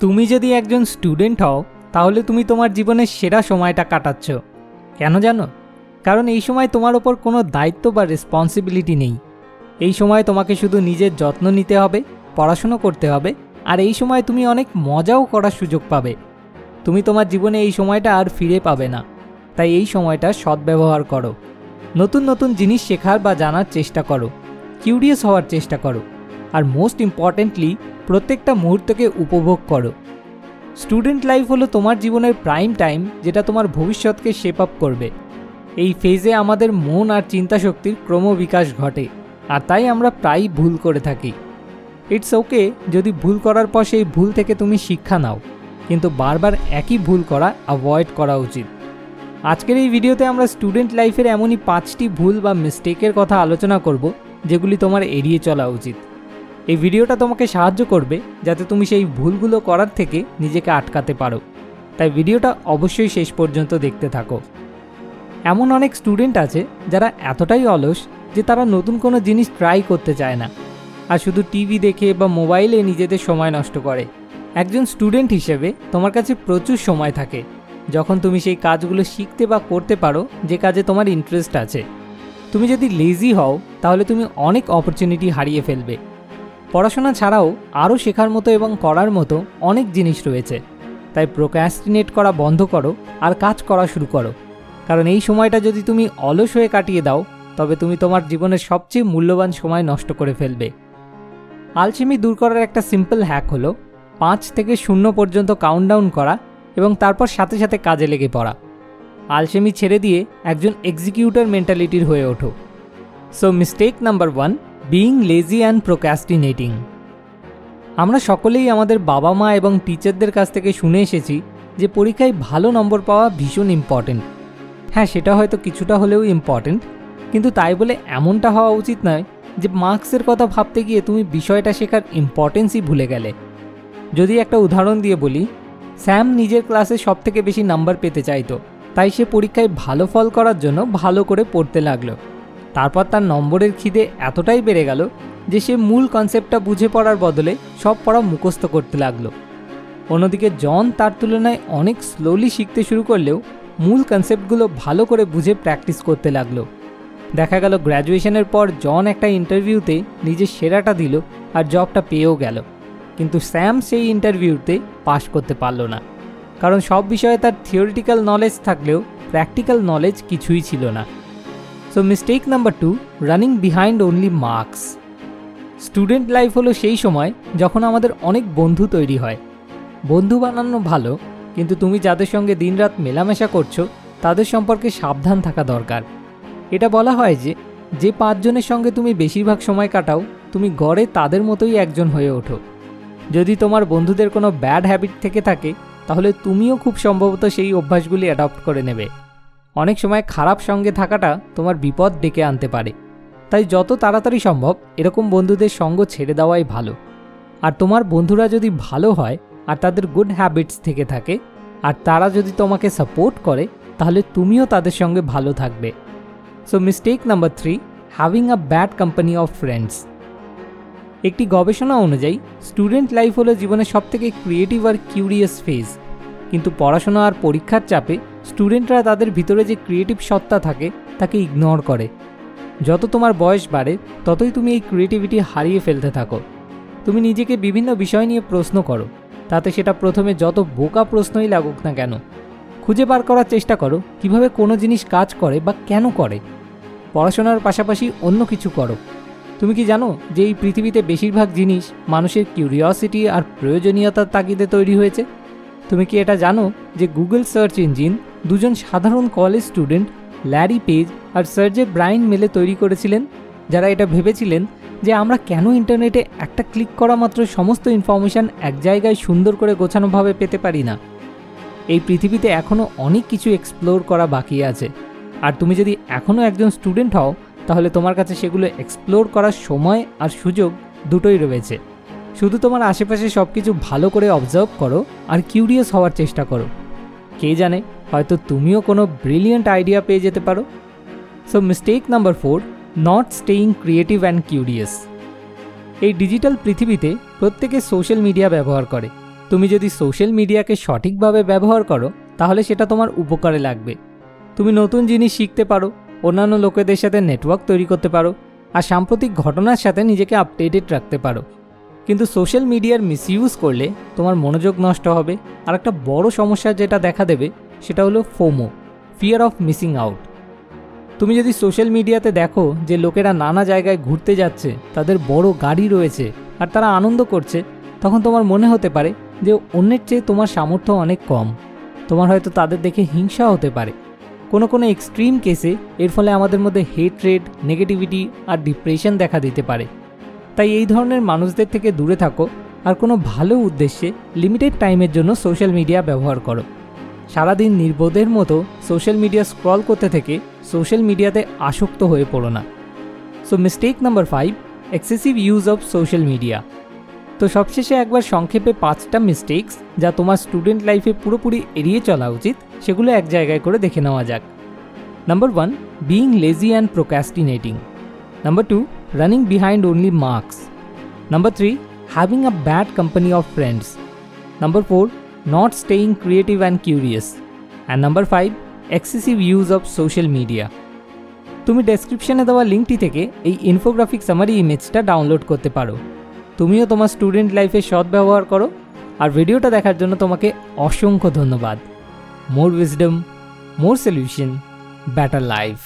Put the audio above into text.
তুমি যদি একজন স্টুডেন্ট হও, তাহলে তুমি তোমার জীবনের সেরা সময়টা কাটাচ্ছ। কেন জানো? কারণ এই সময় তোমার ওপর কোনো দায়িত্ব বা রেসপন্সিবিলিটি নেই। এই সময় তোমাকে শুধু নিজের যত্ন নিতে হবে, পড়াশুনো করতে হবে, আর এই সময় তুমি অনেক মজাও করার সুযোগ পাবে। তুমি তোমার জীবনে এই সময়টা আর ফিরে পাবে না। তাই এই সময়টা সদ্ব্যবহার করো। নতুন নতুন জিনিস শেখার বা জানার চেষ্টা করো। কিউরিয়াস হওয়ার চেষ্টা করো। আর মোস্ট ইম্পর্ট্যান্টলি প্রত্যেকটা মুহূর্তকে উপভোগ করো। স্টুডেন্ট লাইফ হলো তোমার জীবনের প্রাইম টাইম যেটা তোমার ভবিষ্যৎকে শেপ আপ করবে। এই ফেজে আমাদের মন আর চিন্তাশক্তির ক্রমবিকাশ ঘটে, আর তাই আমরা প্রায়ই ভুল করে থাকি। ইটস ওকে যদি ভুল করার পর সেই ভুল থেকে তুমি শিক্ষা নাও, কিন্তু বারবার একই ভুল করা অ্যাভয়েড করা উচিত। আজকের এই ভিডিওতে আমরা স্টুডেন্ট লাইফের এমনই পাঁচটি ভুল বা মিস্টেকের কথা আলোচনা করব, যেগুলি তোমার এড়িয়ে চলা উচিত। এই ভিডিওটা তোমাকে সাহায্য করবে যাতে তুমি সেই ভুলগুলো করার থেকে নিজেকে আটকাতে পারো। তাই ভিডিওটা অবশ্যই শেষ পর্যন্ত দেখতে থাকো। এমন অনেক স্টুডেন্ট আছে যারা এতটাই অলস যে তারা নতুন কোনো জিনিস ট্রাই করতে চায় না আর শুধু টিভি দেখে বা মোবাইলে নিজেদের সময় নষ্ট করে। একজন স্টুডেন্ট হিসেবে তোমার কাছে প্রচুর সময় থাকে। যখন তুমি সেই কাজগুলো শিখতে বা করতে পারো, যে কাজে তোমার ইন্টারেস্ট আছে। তুমি যদি লেজি হও, তাহলে তুমি অনেক অপরচুনিটি হারিয়ে ফেলবে। পড়াশোনা ছাড়াও আরও শেখার মতো এবং করার মতো অনেক জিনিস রয়েছে। তাই প্রোক্যাস্টিনেট করা বন্ধ করো আর কাজ করা শুরু করো। কারণ এই সময়টা যদি তুমি অলস হয়ে কাটিয়ে দাও, তবে তুমি তোমার জীবনের সবচেয়ে মূল্যবান সময় নষ্ট করে ফেলবে। আলসেমি দূর করার একটা সিম্পল হ্যাক হলো, পাঁচ থেকে শূন্য পর্যন্ত কাউন্টডাউন করা এবং তারপর সাথে সাথে কাজে লেগে পড়া। আলসেমি ছেড়ে দিয়ে একজন এক্সিকিউটর মেন্টালিটির হয়ে ওঠো। So mistake number one being lazy and procrastinating আমরা সকলেই আমাদের বাবা মা এবং টিচারদের কাছ থেকে শুনে এসেছি যে পরীক্ষায় ভালো নম্বর পাওয়া ভীষণ ইম্পর্টেন্ট হ্যাঁ সেটা হয়তো কিছুটা হলেও ইম্পর্টেন্ট কিন্তু তাই বলে এমনটা হওয়া উচিত নয় যে মার্কসের কথা ভাবতে গিয়ে তুমি বিষয়টা শেখার ইম্পর্টেন্সই ভুলে গেলে। যদি একটা উদাহরণ দিয়ে বলি, স্যাম নিজের ক্লাসে সব থেকে বেশি নাম্বার পেতে চাইতো, তাই সে পরীক্ষায় ভালো ফল করার জন্য ভালো করে পড়তে লাগল। তারপর তার নম্বরের খিদে এতটাই বেড়ে গেল যে সে মূল কনসেপ্টটা বুঝে পড়ার বদলে সব পড়া মুখস্থ করতে লাগল। অন্যদিকে জন তার তুলনায় অনেক স্লোলি শিখতে শুরু করলেও মূল কনসেপ্টগুলো ভালো করে বুঝে প্র্যাকটিস করতে লাগল। দেখা গেল গ্র্যাজুয়েশনের পর জন একটা ইন্টারভিউতে নিজের সেরাটা দিল আর জবটা পেয়েও গেল। কিন্তু স্যাম সেই ইন্টারভিউতে পাশ করতে পারল না। কারণ সব বিষয়ে তার থিওরিটিক্যাল নলেজ থাকলেও প্র্যাকটিক্যাল নলেজ কিছুই ছিল না। So mistake number two running behind only marks student life হলো সেই সময় যখন আমাদের অনেক বন্ধু তৈরি হয়। বন্ধু বানানো ভালো, কিন্তু তুমি যাদের সঙ্গে দিনরাত মেলামেশা করছ, তাদের সম্পর্কে সাবধান থাকা দরকার। এটা বলা হয় যে যে পাঁচজনের সঙ্গে তুমি বেশিরভাগ সময় কাটাও, তুমি গড়ে তাদের মতোই একজন হয়ে ওঠো। যদি তোমার বন্ধুদের কোনো ব্যাড হ্যাবিট থেকে থাকে, তাহলে তুমিও খুব সম্ভবত সেই অভ্যাসগুলি অ্যাডপ্ট করে নেবে। অনেক সময় খারাপ সঙ্গে থাকাটা তোমার বিপদ ডেকে আনতে পারে। তাই যত তাড়াতাড়ি সম্ভব এরকম বন্ধুদের সঙ্গ ছেড়ে দেওয়াই ভালো। আর তোমার বন্ধুরা যদি ভালো হয়, আর তাদের গুড হ্যাবিটস থেকে থাকে, আর তারা যদি তোমাকে সাপোর্ট করে, তাহলে তুমিও তাদের সঙ্গে ভালো থাকবে। So mistake number three having a bad company of friends একটি গবেষণা অনুযায়ী স্টুডেন্ট লাইফ হলো জীবনের সবথেকে ক্রিয়েটিভ আর কিউরিয়াস ফেজ কিন্তু পড়াশোনা আর পরীক্ষার চাপে স্টুডেন্টরা তাদের ভিতরে যে ক্রিয়েটিভ সত্তা থাকে, তাকে ইগনোর করে। যত তোমার বয়স বাড়ে, ততই তুমি এই ক্রিয়েটিভিটি হারিয়ে ফেলতে থাকো। তুমি নিজেকে বিভিন্ন বিষয় নিয়ে প্রশ্ন করো, তাতে সেটা প্রথমে যত বোকা প্রশ্নই লাগুক না কেন, খুঁজে বার করার চেষ্টা করো, কীভাবে কোনো জিনিস কাজ করে বা কেন করে। পড়াশোনার পাশাপাশি অন্য কিছু করো। তুমি কি জানো যে এই পৃথিবীতে বেশিরভাগ জিনিস মানুষের কিউরিওসিটি আর প্রয়োজনীয়তার তাগিদে তৈরি হয়েছে? তুমি কি এটা জানো যে গুগল সার্চ ইঞ্জিন দুজন সাধারণ কলেজ স্টুডেন্ট ল্যারি পেজ আর সার্জে ব্রাইন মেলে তৈরি করেছিলেন, যারা এটা ভেবেছিলেন যে আমরা কেন ইন্টারনেটে একটা ক্লিক করা মাত্র সমস্ত ইনফরমেশান এক জায়গায় সুন্দর করে গোছানোভাবে পেতে পারি না। এই পৃথিবীতে এখনও অনেক কিছু এক্সপ্লোর করা বাকি আছে। আর তুমি যদি এখনও একজন স্টুডেন্ট হও, তাহলে তোমার কাছে সেগুলো এক্সপ্লোর করার সময় আর সুযোগ দুটোই রয়েছে। শুধু তোমার আশেপাশে সব কিছু ভালো করে অবজার্ভ করো আর কিউরিয়াস হওয়ার চেষ্টা করো। কে জানে হয়তো তুমিও কোনো ব্রিলিয়েন্ট আইডিয়া পেয়ে যেতে পারো। So mistake number four not staying creative and curious এই ডিজিটাল পৃথিবীতে প্রত্যেকে সোশ্যাল মিডিয়া ব্যবহার করে। তুমি যদি সোশ্যাল মিডিয়াকে সঠিকভাবে ব্যবহার করো, তাহলে সেটা তোমার উপকারে লাগবে। তুমি নতুন জিনিস শিখতে পারো, অন্যান্য লোকেদের সাথে নেটওয়ার্ক তৈরি করতে পারো, আর সাম্প্রতিক ঘটনার সাথে নিজেকে আপডেটেড রাখতে পারো। কিন্তু সোশ্যাল মিডিয়ার মিসইউজ করলে তোমার মনোযোগ নষ্ট হবে, আর একটা বড় সমস্যা যেটা দেখা দেবে সেটা হলো FOMO fear of missing out তুমি যদি সোশ্যাল মিডিয়াতে দেখো যে লোকেরা নানা জায়গায় ঘুরতে যাচ্ছে, তাদের বড় গাড়ি রয়েছে আর তারা আনন্দ করছে, তখন তোমার মনে হতে পারে যে অন্যের চেয়ে তোমার সামর্থ্য অনেক কম। তোমার হয়তো তাদের দেখে হিংসা হতে পারে। কোনো কোনো এক্সট্রিম কেসে এর ফলে আমাদের মধ্যে হেট রেট নেগেটিভিটি আর ডিপ্রেশন দেখা দিতে পারে। তাই এই ধরনের মানুষদের থেকে দূরে থাকো আর কোনো ভালো উদ্দেশ্যে লিমিটেড টাইমের জন্য সোশ্যাল মিডিয়া ব্যবহার করো। সারাদিন নির্বোধের মতো সোশ্যাল মিডিয়া স্ক্রল করতে থেকে সোশ্যাল মিডিয়াতে আসক্ত হয়ে পড়ো না। So mistake number five excessive use of social media তো সবশেষে একবার সংক্ষেপে পাঁচটা মিস্টেকস যা তোমার স্টুডেন্ট লাইফে পুরোপুরি এড়িয়ে চলা উচিত, সেগুলো এক জায়গায় করে দেখে নেওয়া যাক। Number one being lazy and procrastinating number two running behind only marks number three having a bad company of friends number four not staying creative and curious and number five excessive use of social media তুমি ডেসক্রিপশনে দেওয়া লিঙ্কটি থেকে এই infographic summary ইমেজটা download করতে পারো। তুমিও তোমার স্টুডেন্ট লাইফে সৎ ব্যবহার করো। আর ভিডিওটা দেখার জন্য তোমাকে অসংখ্য ধন্যবাদ। More wisdom more solution better life